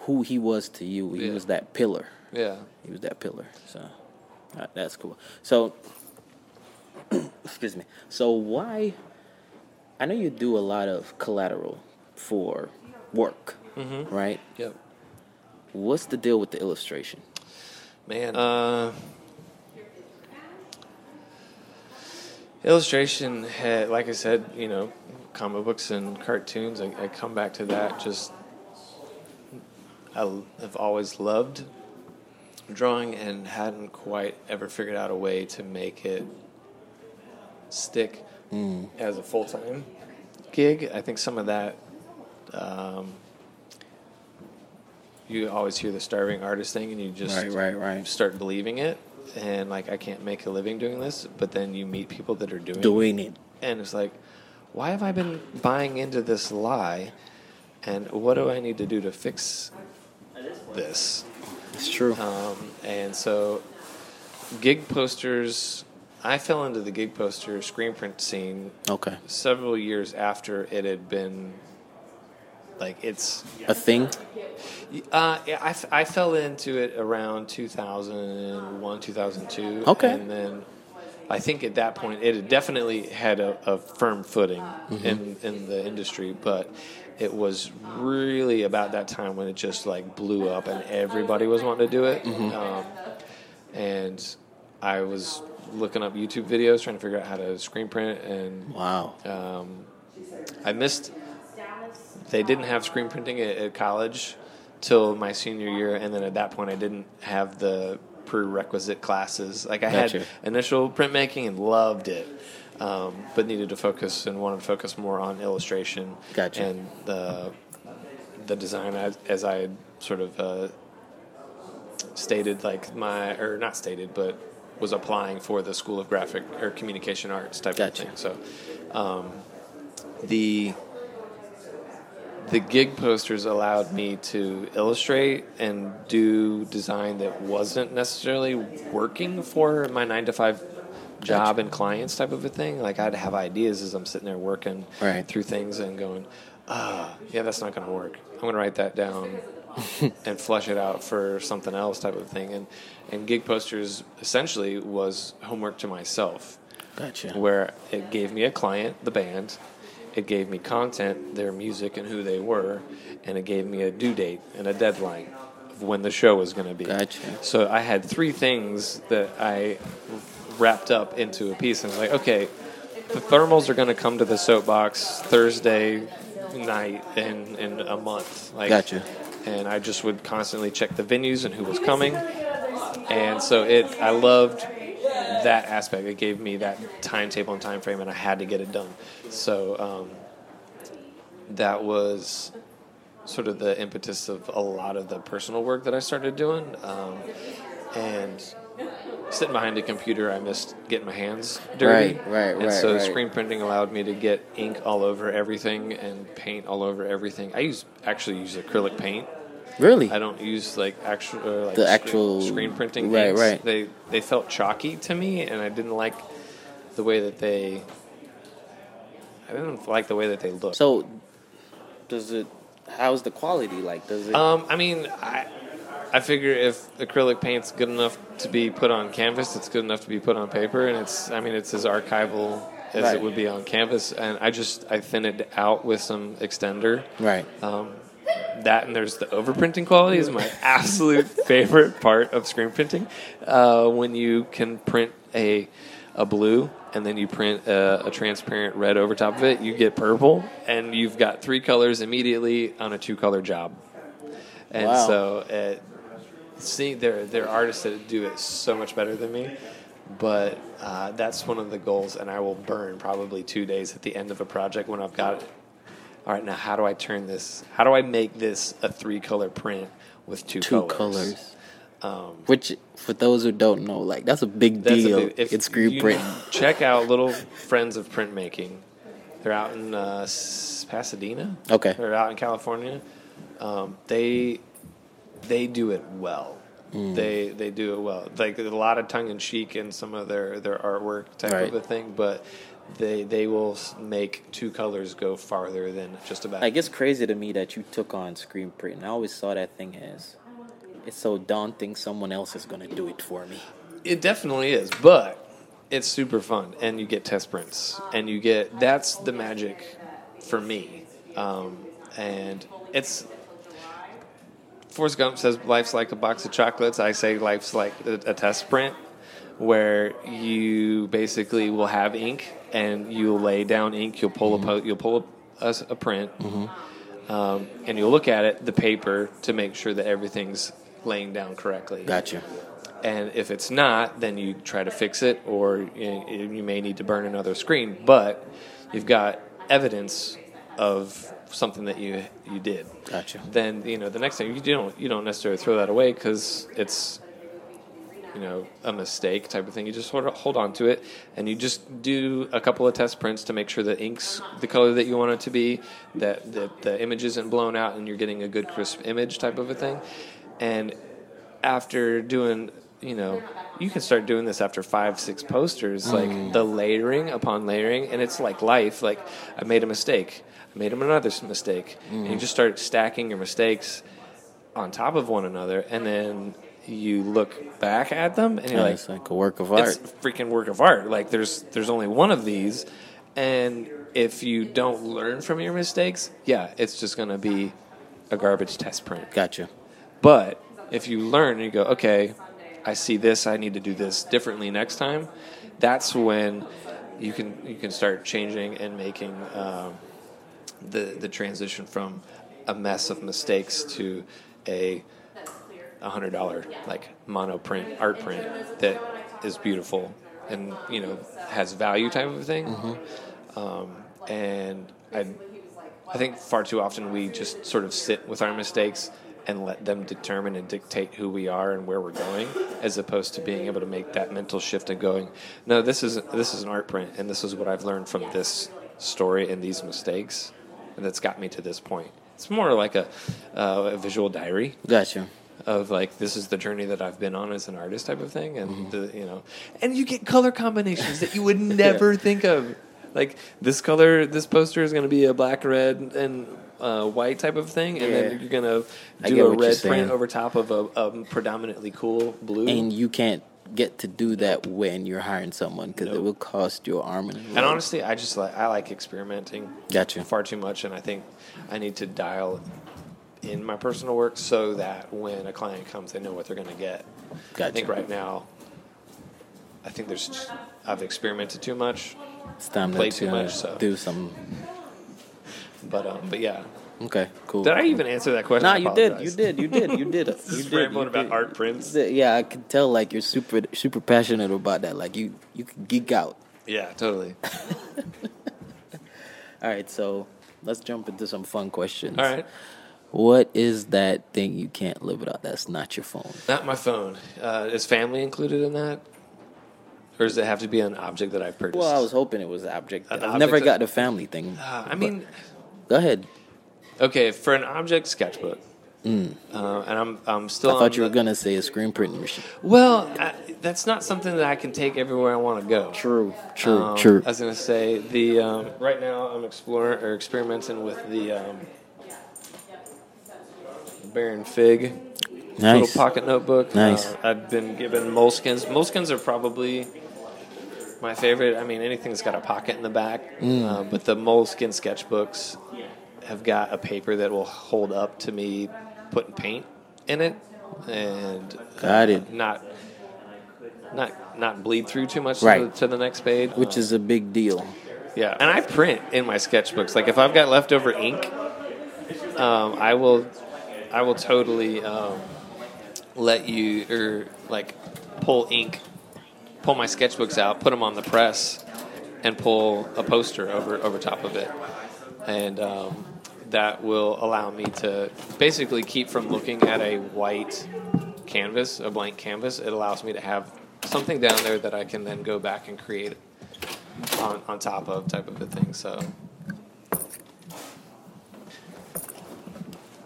who he was to you. He Yeah. was that pillar. yeah. He was that pillar. So that's cool. So (clears throat) excuse me. So why? I know you do a lot of collateral for work, Mm-hmm. right? Yep. What's the deal with the illustration? Man, uh, illustration had, like I said, you know, comic books and cartoons. I, I come back to that. Just I have always loved drawing and hadn't quite ever figured out a way to make it stick as a full time gig, I think some of that. Um, you always hear the starving artist thing, and you just Right, right, right. start believing it, and like I can't make a living doing this. But then you meet people that are doing Doing it. and it's like, why have I been buying into this lie? And what do I need to do to fix this? It's true. Um, and so, gig posters, I fell into the gig poster screen print scene okay. several years after it had been like it's A thing. uh, yeah, I, I fell into it around 2001 2002 Okay. and then I think at that point it had definitely had a, a firm footing Mm-hmm. in, in the industry but it was really about that time when it just like blew up and everybody was wanting to do it Mm-hmm. um, and I was looking up YouTube videos trying to figure out how to screen print and Wow. um, I missed. They didn't have screen printing at, at college till my senior year, and then at that point, I didn't have the prerequisite classes. Like I Gotcha. had initial printmaking and loved it, um, but needed to focus and wanted to focus more on illustration Gotcha. and the the design as, as I had sort of uh, stated, like my or not stated, but was applying for the School of Graphic or Communication Arts type Gotcha. of thing. So um, the the gig posters allowed me to illustrate and do design that wasn't necessarily working for my nine to five job and clients type of a thing. Like I'd have ideas as I'm sitting there working Right. through things and going, ah, yeah, that's not going to work. I'm going to write that down (laughs) and flesh it out for something else type of thing. And and gig posters essentially was homework to myself Gotcha. where it gave me a client, the band, it gave me content, their music and who they were, and it gave me a due date and a deadline of when the show was going to be. Gotcha. So I had three things that I wrapped up into a piece, and I was like, okay, the thermals are going to come to the soapbox Thursday night in in a month. Like, Gotcha. And I just would constantly check the venues and who was coming, and so it I loved that aspect. It gave me that timetable and time frame, and I had to get it done. So um, that was sort of the impetus of a lot of the personal work that I started doing. Um, and sitting behind a computer, I missed getting my hands dirty. Right, right, and right, so right. screen printing allowed me to get ink all over everything and paint all over everything. I use actually use acrylic paint. Really? I don't use like actual or, like The screen- actual- screen printing. right, inks. right. They they felt chalky to me, and I didn't like the way that they. I didn't like the way that they looked. So, does it? How's the quality like? Does it? Um, I mean, I I figure if acrylic paint's good enough to be put on canvas, it's good enough to be put on paper, and it's I mean it's as archival as Right. it would be on canvas. And I just I thin it out with some extender. right. Um, that and there's the overprinting quality is my (laughs) absolute favorite part of screen printing. Uh, when you can print a a blue and then you print a, a transparent red over top of it, you get purple, and you've got three colors immediately on a two color job. And Wow. so, uh, see, there there are artists that do it so much better than me. But uh, that's one of the goals, and I will burn probably two days at the end of a project when I've got all right, now how do I turn this? How do I make this a three color print with two, Two colors? colors. Um, Which, for those who don't know, like that's a big that's a deal. big- if screen you print. Check out Little Friends of Printmaking. They're out in uh, Pasadena. Okay. They're out in California. Um, they they do it well. Mm. They they do it well. Like there's a lot of tongue in cheek in some of their their artwork type Right. of a thing, but they they will make two colors go farther than just about. I guess crazy to me that you took on screen print. And I always saw that thing as it's so daunting. Someone else is gonna do it for me. It definitely is, but it's super fun, and you get test prints, and you get that's the magic for me, um, and it's. Forrest Gump says life's like a box of chocolates. I say life's like a, a test print, where you basically will have ink, and you'll lay down ink. You'll pull a po- you'll pull a, a, a print, um, and you'll look at it, the paper, to make sure that everything's laying down correctly. Gotcha. And if it's not, then you try to fix it, or you, you may need to burn another screen. But you've got evidence of something that you you did. Gotcha. Then you know the next thing you don't you don't necessarily throw that away because it's you know a mistake type of thing. You just hold hold on to it and you just do a couple of test prints to make sure the ink's the color that you want it to be, that the, the image isn't blown out and you're getting a good crisp image type of a thing. And after doing you know you can start doing this after five six posters like mm. the layering upon layering and it's like life like i made a mistake i made him another mistake and you just start stacking your mistakes on top of one another and then you look back at them and you're Yeah, like it's like a work of art. it's a freaking work of art. Like there's there's only one of these, and if you don't learn from your mistakes, yeah, it's just gonna be a garbage test print. Gotcha. But if you learn and you go, okay, I see this, I need to do this differently next time. That's when you can you can start changing and making um, the the transition from a mess of mistakes to a hundred dollar like mono print art print that is beautiful and you know has value type of thing. Um, and I I think far too often we just sort of sit with our mistakes and let them determine and dictate who we are and where we're going, as opposed to being able to make that mental shift and going, no, this is this is an art print, and this is what I've learned from this story and these mistakes, and that's got me to this point. It's more like a, uh, a visual diary Gotcha. of like this is the journey that I've been on as an artist type of thing, and the, you know, and you get color combinations that you would (laughs) never think of. Like this color, this poster is going to be a black, red, and uh, white type of thing, and Yeah. then you're going to do a red print over top of a, a predominantly cool blue. And you can't get to do that when you're hiring someone because it will cost your arm and a leg. And honestly, I just like I like experimenting. Gotcha. Far too much, and I think I need to dial in my personal work so that when a client comes, they know what they're going to get. I think right now, I think there's I've experimented too much, it's time play too much, so. do some. but um, but yeah. Okay, cool. Did I even answer that question? Nah, I you did. You apologize. did. You did. You did. Just (laughs) you did. rambling you about did. art prints. Yeah, I can tell. Like you're super, super passionate about that. Like you, you could geek out. Yeah, totally. (laughs) (laughs) All right, so let's jump into some fun questions. All right, What is that thing you can't live without? That's not your phone. not my phone. Uh, is family included in that, or does it have to be an object that I've purchased? Well, I was hoping it was an object. An I've never object got the family thing. Uh, I mean, Go ahead. Okay, for an object sketchbook, uh, and I'm I'm still. Mm. I thought you were the- gonna say a screen printing machine. Well, I, that's not something that I can take everywhere I want to go. True. True. Um, true. I was gonna say the um, right now I'm exploring or experimenting with the um, Baron Fig Nice. little pocket notebook. Nice. Uh, I've been given Moleskines. Moleskines are probably my favorite. I mean, anything that's got a pocket in the back. Mm. Uh, but the Moleskine sketchbooks have got a paper that will hold up to me putting paint in it, and uh, Got it. Not not not bleed through too much Right. to, the, to the next page. Which is a big deal. Yeah, and I print in my sketchbooks. Like if I've got leftover ink, um, I will, I will totally um, let you or like pull ink, pull my sketchbooks out, put them on the press, and pull a poster over over top of it, and um, that will allow me to basically keep from looking at a white canvas, a blank canvas. It allows me to have something down there that I can then go back and create on, on top of type of a thing. So,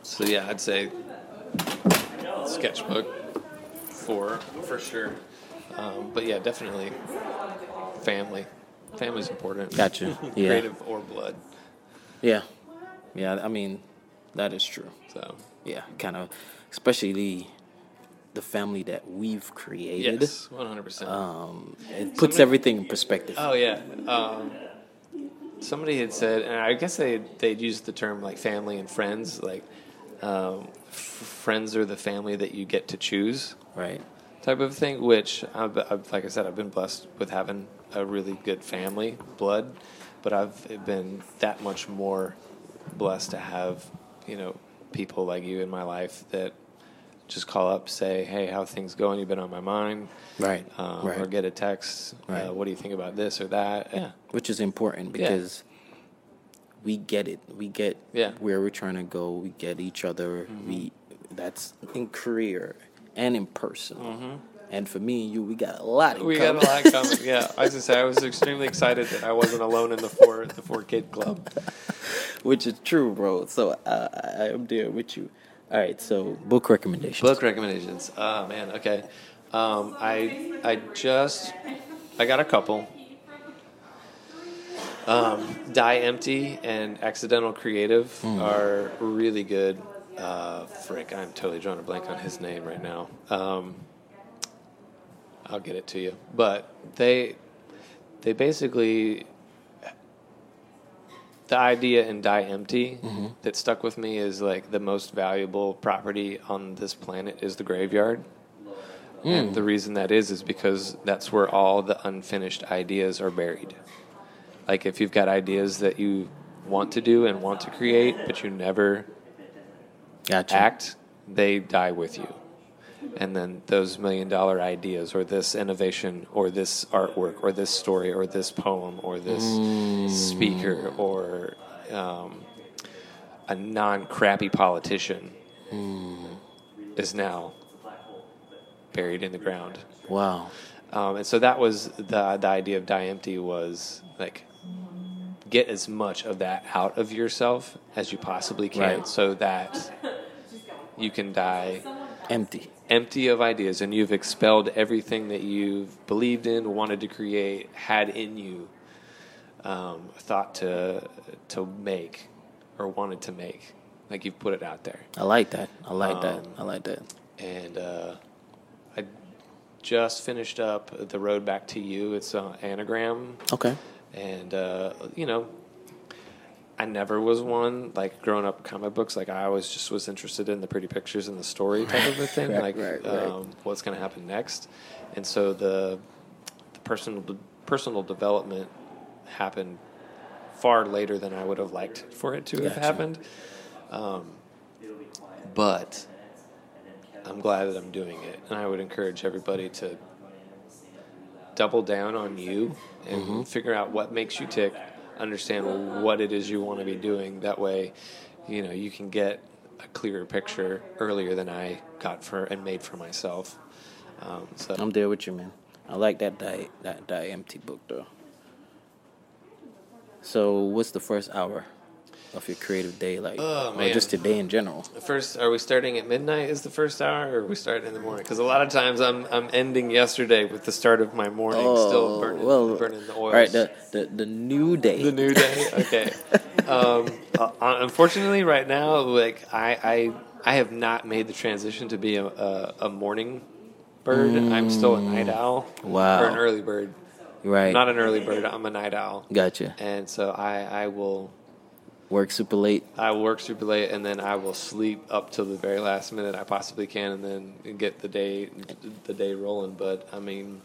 so yeah, I'd say sketchbook for for sure. Um, but yeah, definitely family. Family's important. Gotcha. (laughs) Yeah. Creative or blood. Yeah. Yeah. I mean, that is true. So Yeah. Kind of, especially the the family that we've created. yes, one hundred percent. Um, it puts everything in perspective. Oh yeah. Um, somebody had said, and I guess they they'd used the term like family and friends. Like um, f- friends are the family that you get to choose, Right. type of thing. Which, I've, I've, like I said, I've been blessed with having a really good family, blood, but I've been that much more blessed to have you know people like you in my life that just call up, say, "Hey, how things going? You've been on my mind." Right. um, right. or get a text. Right. Uh, what do you think about this or that? Yeah, Which is important because we get it. We get Yeah. where we're trying to go. We get each other. We that's in career and in personal. And for me and you, we got a lot. In We got a lot coming. Yeah, (laughs) I was gonna say I was extremely excited that I wasn't alone in the four the four kid club. which is true, bro. So uh, I am there with you. All right, so book recommendations. Book recommendations. Oh man, okay. Um, I I just I got a couple. Um, Die Empty and Accidental Creative are really good. Uh, frick, I'm totally drawing a blank on his name right now. Um, I'll get it to you, but they they basically the idea in Die Empty mm-hmm. that stuck with me is like the most valuable property on this planet is the graveyard. And hmm. the reason that is is because that's where all the unfinished ideas are buried. Like if you've got ideas that you want to do and want to create, but you never Gotcha. act, they die with you. And then those million dollar ideas, or this innovation, or this artwork, or this story, or this poem, or this speaker, or um, a non crappy politician is now buried in the ground. Wow. Um, and so that was the the idea of die empty was like get as much of that out of yourself as you possibly can, Right. so that you can die Empty. empty of ideas and you've expelled everything that you've believed in, wanted to create, had in you, um, thought to to make or wanted to make. Like you've put it out there. I like that. I like that. Um, I like that. and uh, I just finished up the road back to you. It's an Enneagram, Okay. and uh, you know, I never was one like growing up comic books. Like I always just was interested in the pretty pictures and the story type of a thing. (laughs) Right, like right, right. Um, what's going to happen next, and so the the personal personal development happened far later than I would have liked for it to have happened. Um, but I'm glad that I'm doing it, and I would encourage everybody to double down on you and Mm-hmm. figure out what makes you tick. Understand what it is you want to be doing. That way, you know you can get a clearer picture earlier than I got for and made for myself. Um, so I'm there with you, man. I like that die that die empty book though. So what's the first hour of your creative day like? Oh, Or just today in general? First, are we starting at midnight? Is the first hour, or are we starting in the morning? Because a lot of times I'm I'm ending yesterday with the start of my morning, still burning, Oh, well, burning the oil. All right, the, the the new day. The new day. Okay. (laughs) um, uh, unfortunately, right now, like I, I, I have not made the transition to be a, a, a morning bird. I'm still a night owl. Wow. Or an early bird. right. Not an early bird. I'm a night owl. gotcha. And so I, I will, Work super late. I work super late, and then I will sleep up till the very last minute I possibly can, and then get the day, the day rolling. But I mean.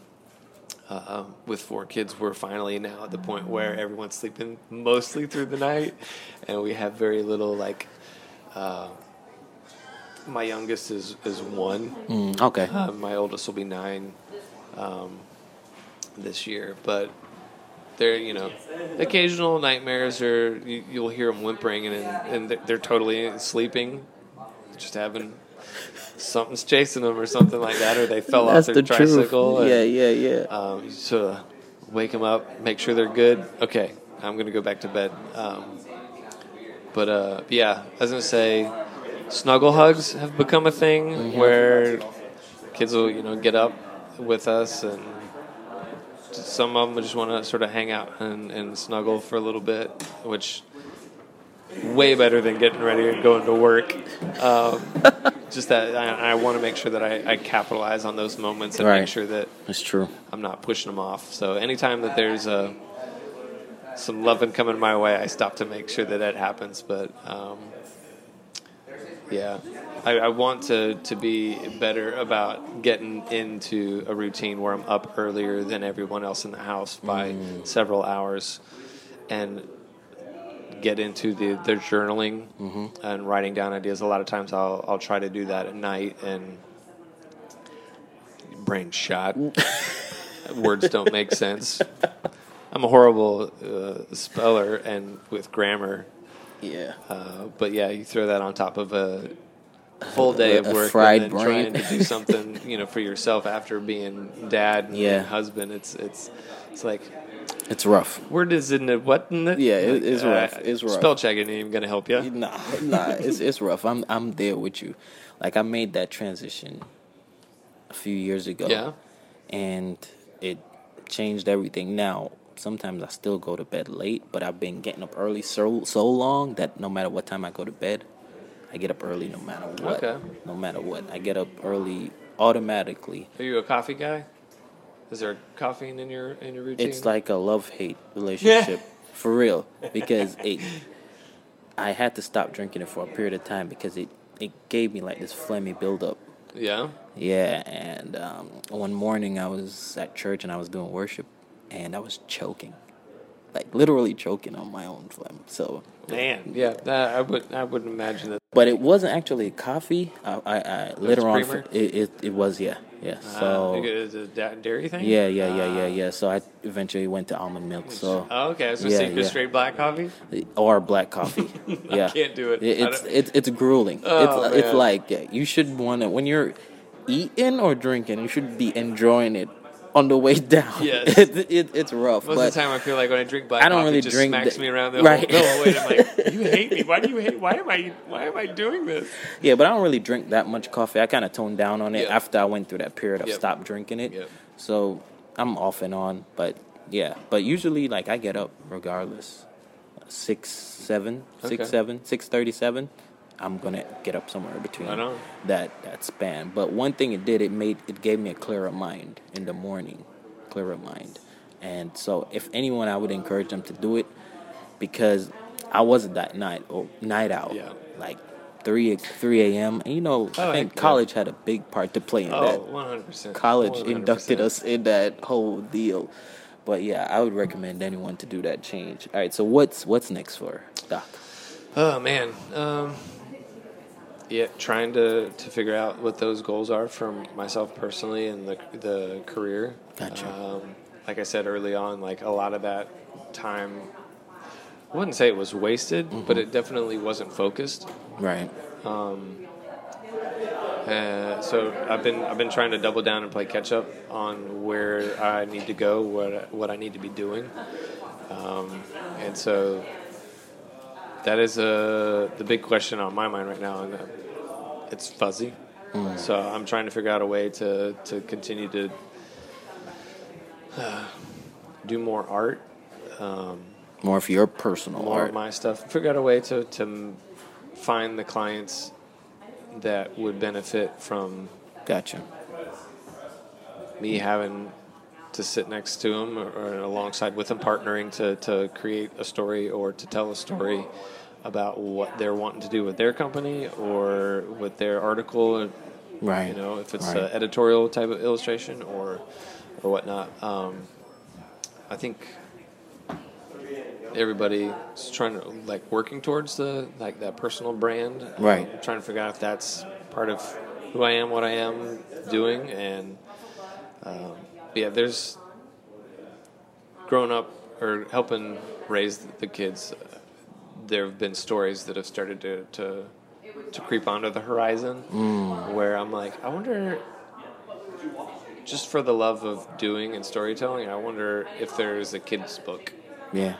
Uh, um, with four kids, we're finally now at the point where everyone's sleeping mostly through the night, and we have very little like. Uh, my youngest is is one. Mm, okay. Uh, my oldest will be nine um, this year, but they're you know occasional nightmares or you, you'll hear them whimpering and and they're, they're totally sleeping, just having something's chasing them or something like that, or they fell off their the tricycle. and- Yeah, yeah, yeah. um, you sort of wake them up, make sure they're good. Okay, I'm gonna go back to bed. Um, but uh, yeah, I was gonna say, snuggle hugs have become a thing where kids will you know get up with us, and some of them just want to sort of hang out and, and snuggle for a little bit, which way better than getting ready and going to work. Um, (laughs) just that I, I want to make sure that I, I capitalize on those moments and Right. make sure that That's true. I'm not pushing them off. So anytime that there's a some loving coming my way, I stop to make sure that that happens. But um, yeah, I, I want to to be better about getting into a routine where I'm up earlier than everyone else in the house by several hours, and get into the their journaling and writing down ideas. A lot of times I'll I'll try to do that at night and brain shot. (laughs) Words don't make sense. I'm a horrible uh, speller and with grammar. Yeah. Uh, but yeah, you throw that on top of a full day of work fried and then brain. trying to do (laughs) something, you know, for yourself after being dad and, Yeah. and husband. It's it's it's like It's rough. where does it what in it? Yeah, it- it's Like, rough. uh, It's rough. Spell check ain't even gonna help you. Nah, nah, it's it's rough. I'm I'm there with you. Like I made that transition a few years ago. Yeah. And it changed everything. Now, sometimes I still go to bed late, but I've been getting up early so so long that no matter what time I go to bed, I get up early no matter what. Okay. No matter what. I get up early automatically. Are you a coffee guy? Is there caffeine in your in your routine? It's like a love hate (laughs) relationship for real because it. I had to stop drinking it for a period of time because it it gave me like this phlegmy buildup. yeah. Yeah, and um, one morning I was at church and I was doing worship, and I was choking, like literally choking on my own phlegm. So, Man, yeah, that, I would I wouldn't imagine that. but it wasn't actually coffee. I, I, I later on it, it it was yeah yeah. uh, So is it a dairy thing? yeah yeah yeah yeah Ah. yeah. So I eventually went to almond milk. So Oh, okay, so was gonna Yeah, yeah. straight black coffee. or black coffee. (laughs) Yeah, can't do it. I It's it's it's grueling. Oh, it's it's like yeah, you should want to when you're eating or drinking, you should be enjoying it on the way down. (laughs) Yes. it, it, it's rough, Most but of the time, I feel like when I drink black I don't coffee, really it just drink smacks the- me around the (laughs) Right. whole, whole way. I'm like, (laughs) you hate me. Why do you hate? Why am I? Why am I doing this? yeah, but I don't really drink that much coffee. I kind of toned down on it Yep. after I went through that period of Yep. stop drinking it. Yep. So I'm off and on, but yeah, but usually like I get up regardless, six seven, six Okay. seven, six thirty seven. I'm gonna get up somewhere between that that span. But one thing it did, it made it gave me a clearer mind in the morning, clearer mind. And so, if anyone, I would encourage them to do it because I wasn't that night or night out, Yeah. like three three a.m. And you know, Oh, I think yeah. college had a big part to play in Oh, that. 100 percent. College inducted us in that whole deal. But yeah, I would recommend anyone to do that change. All right, so what's what's next for Doc? Oh man, um, yeah, trying to to figure out what those goals are for myself personally and the the career. Gotcha. Um, like I said early on, like a lot of that time, I wouldn't say it was wasted, Mm-hmm. but it definitely wasn't focused. Right. Um, Uh, so I've been I've been trying to double down and play catch up on where I need to go, what what I need to be doing, um, and so that is uh, the big question on my mind right now, and uh, it's fuzzy. So I'm trying to figure out a way to to continue to uh, do more art, um, More of your personal more art. of my stuff. Figure out a way to to find the clients that would benefit from Gotcha. me having to sit next to them or, or alongside with them, partnering to, to create a story or to tell a story about what they're wanting to do with their company or with their article. Right. You know, if it's Right. an editorial type of illustration or or whatnot. Um, I think everybody's trying to like working towards the like that personal brand. Right. Um, trying to figure out if that's part of who I am, what I am doing, and um, yeah, there's growing up or helping raise the kids. Uh, there have been stories that have started to to, to creep onto the horizon, where I'm like, I wonder. Just for the love of doing and storytelling, I wonder if there's a kids book Yeah.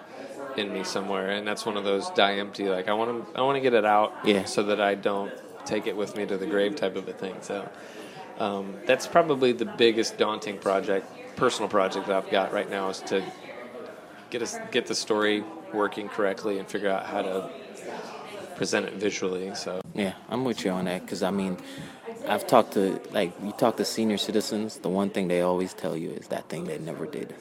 in me somewhere, and that's one of those die empty. Like I want to, I want to get it out, Yeah. so that I don't take it with me to the grave, type of a thing. So um, that's probably the biggest daunting project, personal project that I've got right now is to get us get the story working correctly and figure out how to present it visually. So Yeah, I'm with you on that because I mean, I've talked to like you talk to senior citizens. The one thing they always tell you is that thing they never did.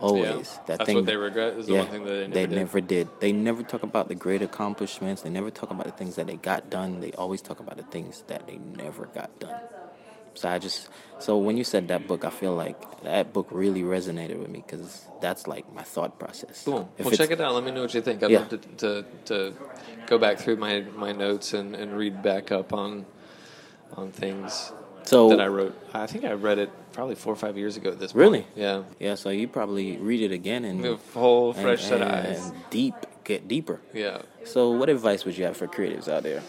Always Yeah, that that's thing. what they regret is the one thing that they never did. never did. They never talk about the great accomplishments. They never talk about the things that they got done. They always talk about the things that they never got done. So I just so when you said that book, I feel like that book really resonated with me because that's like my thought process. Cool. If well, check it out. Let me know what you think. I'd Yeah. love to, to to go back through my my notes and, and read back up on on things. So that I wrote. I think I read it probably four or five years ago at this point. Really? Yeah. Yeah, so you probably read it again and A whole and- fresh set of eyes. deep, get deeper. Yeah. So, what advice would you have for creatives out there?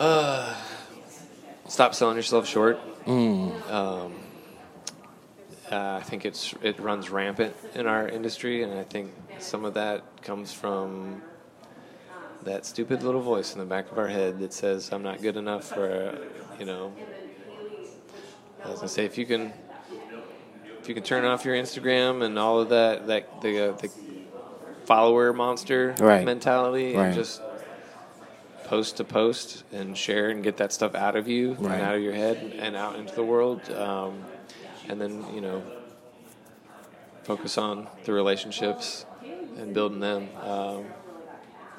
Uh, Stop selling yourself short. Mm. Um, uh, I think it's it runs rampant in our industry, and I think some of that comes from that stupid little voice in the back of our head that says I'm not good enough for, you know. I was gonna say if you can, if you can turn off your Instagram and all of that, that the uh, the follower monster Right. mentality, Right. and just post to post and share and get that stuff out of you Right. and out of your head and out into the world, um, and then you know focus on the relationships and building them. Um,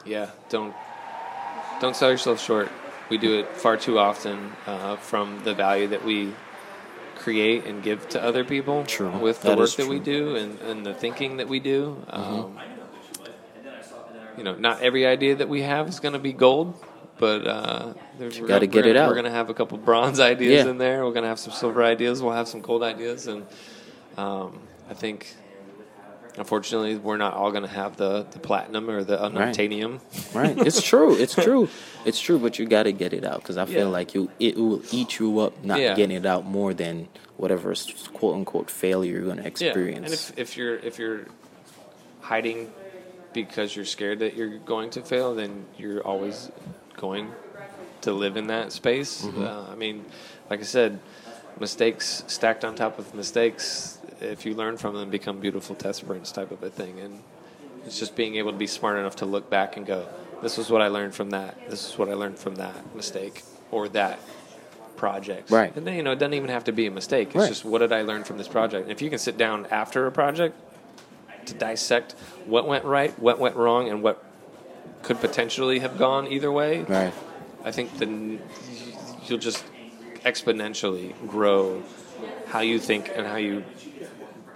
yeah, don't don't sell yourself short. We do it far too often uh, from the value that we create and give to other people True. with the That work that we do and, and the thinking that we do. Mm-hmm. You know, not every idea that we have is going to be gold, but uh, there's, we're gotta gonna- we're it out. We're going to have a couple bronze (laughs) ideas Yeah. in there. We're going to have some silver ideas. We'll have some gold ideas, and um, I think. Unfortunately, we're not all going to have the, the platinum or the Right. unobtainium. Right? (laughs) It's true. It's true. It's true. But you got to get it out because I feel Yeah. like you it will eat you up not Yeah. getting it out more than whatever quote unquote failure you're going to experience. Yeah, and if, if you're if you're hiding because you're scared that you're going to fail, then you're always going to live in that space. Mm-hmm. Uh, I mean, like I said, mistakes stacked on top of mistakes. If you learn from them, become beautiful test sprints type of a thing, and it's just being able to be smart enough to look back and go, "This is what I learned from that. This is what I learned from that mistake or that." project Right. and then you know it doesn't even have to be a mistake it's Right. just what did i learn from this project and if you can sit down after a project to dissect what went right, what went wrong, and what could potentially have gone either way, right. I think then you'll just exponentially grow how you think and how you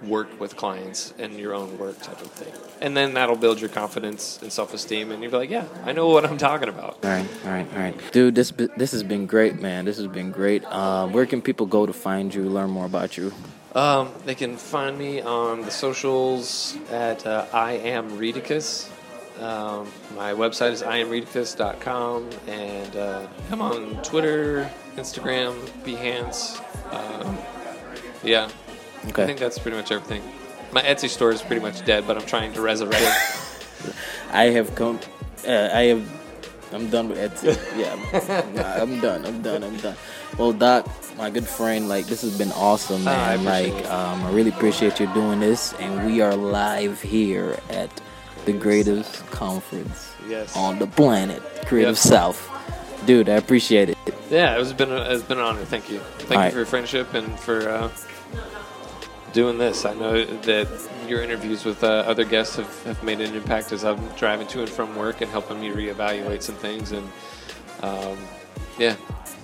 work with clients and your own work type of thing. And then that'll build your confidence and self esteem, and you'll be like, yeah, I know what I'm talking about. Right, right, right. Dude, this this has been great, man. This has been great. Um, where can people go to find you, learn more about you? Um, they can find me on the socials at uh, I am Reedicus. Um, my website is iamreedicus.com, and uh, I'm on Twitter, Instagram, Behance. Um, yeah, I think that's pretty much everything. My Etsy store is pretty much dead, but I'm trying to resurrect it. (laughs) I have come. Uh, I have. I'm done with Etsy. Yeah, Nah, I'm done. I'm done. I'm done. Well, Doc, my good friend, like this has been awesome, Ah, I man. like, um, I really appreciate you doing this, and we are live here at the greatest conference Yes. on the planet, Creative Yep. South. Dude, I appreciate it. Yeah, it's been a, it's been an honor. Thank you. Thank All you right. for your friendship and for uh, doing this. I know that your interviews with uh, other guests have, have made an impact as I'm driving to and from work and helping me reevaluate some things and um, yeah,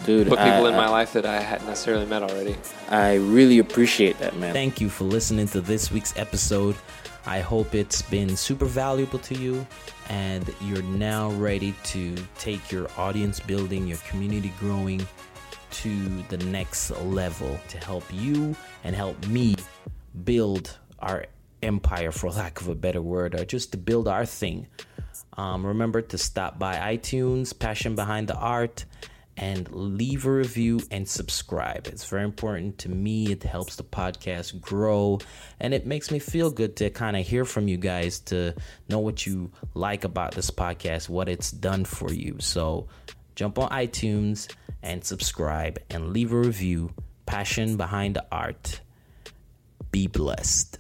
Dude, put people I- in my I- life that I hadn't necessarily met already. I really appreciate that, man. Thank you for listening to this week's episode. I hope it's been super valuable to you and you're now ready to take your audience building, your community growing to the next level to help you and help me build our empire, for lack of a better word, or just to build our thing. Um, remember to stop by iTunes, Passion Behind the Art, and leave a review and subscribe. It's very important to me. It helps the podcast grow, and it makes me feel good to kind of hear from you guys to know what you like about this podcast, what it's done for you. So jump on iTunes and subscribe and leave a review. Passion Behind the Art. Be blessed.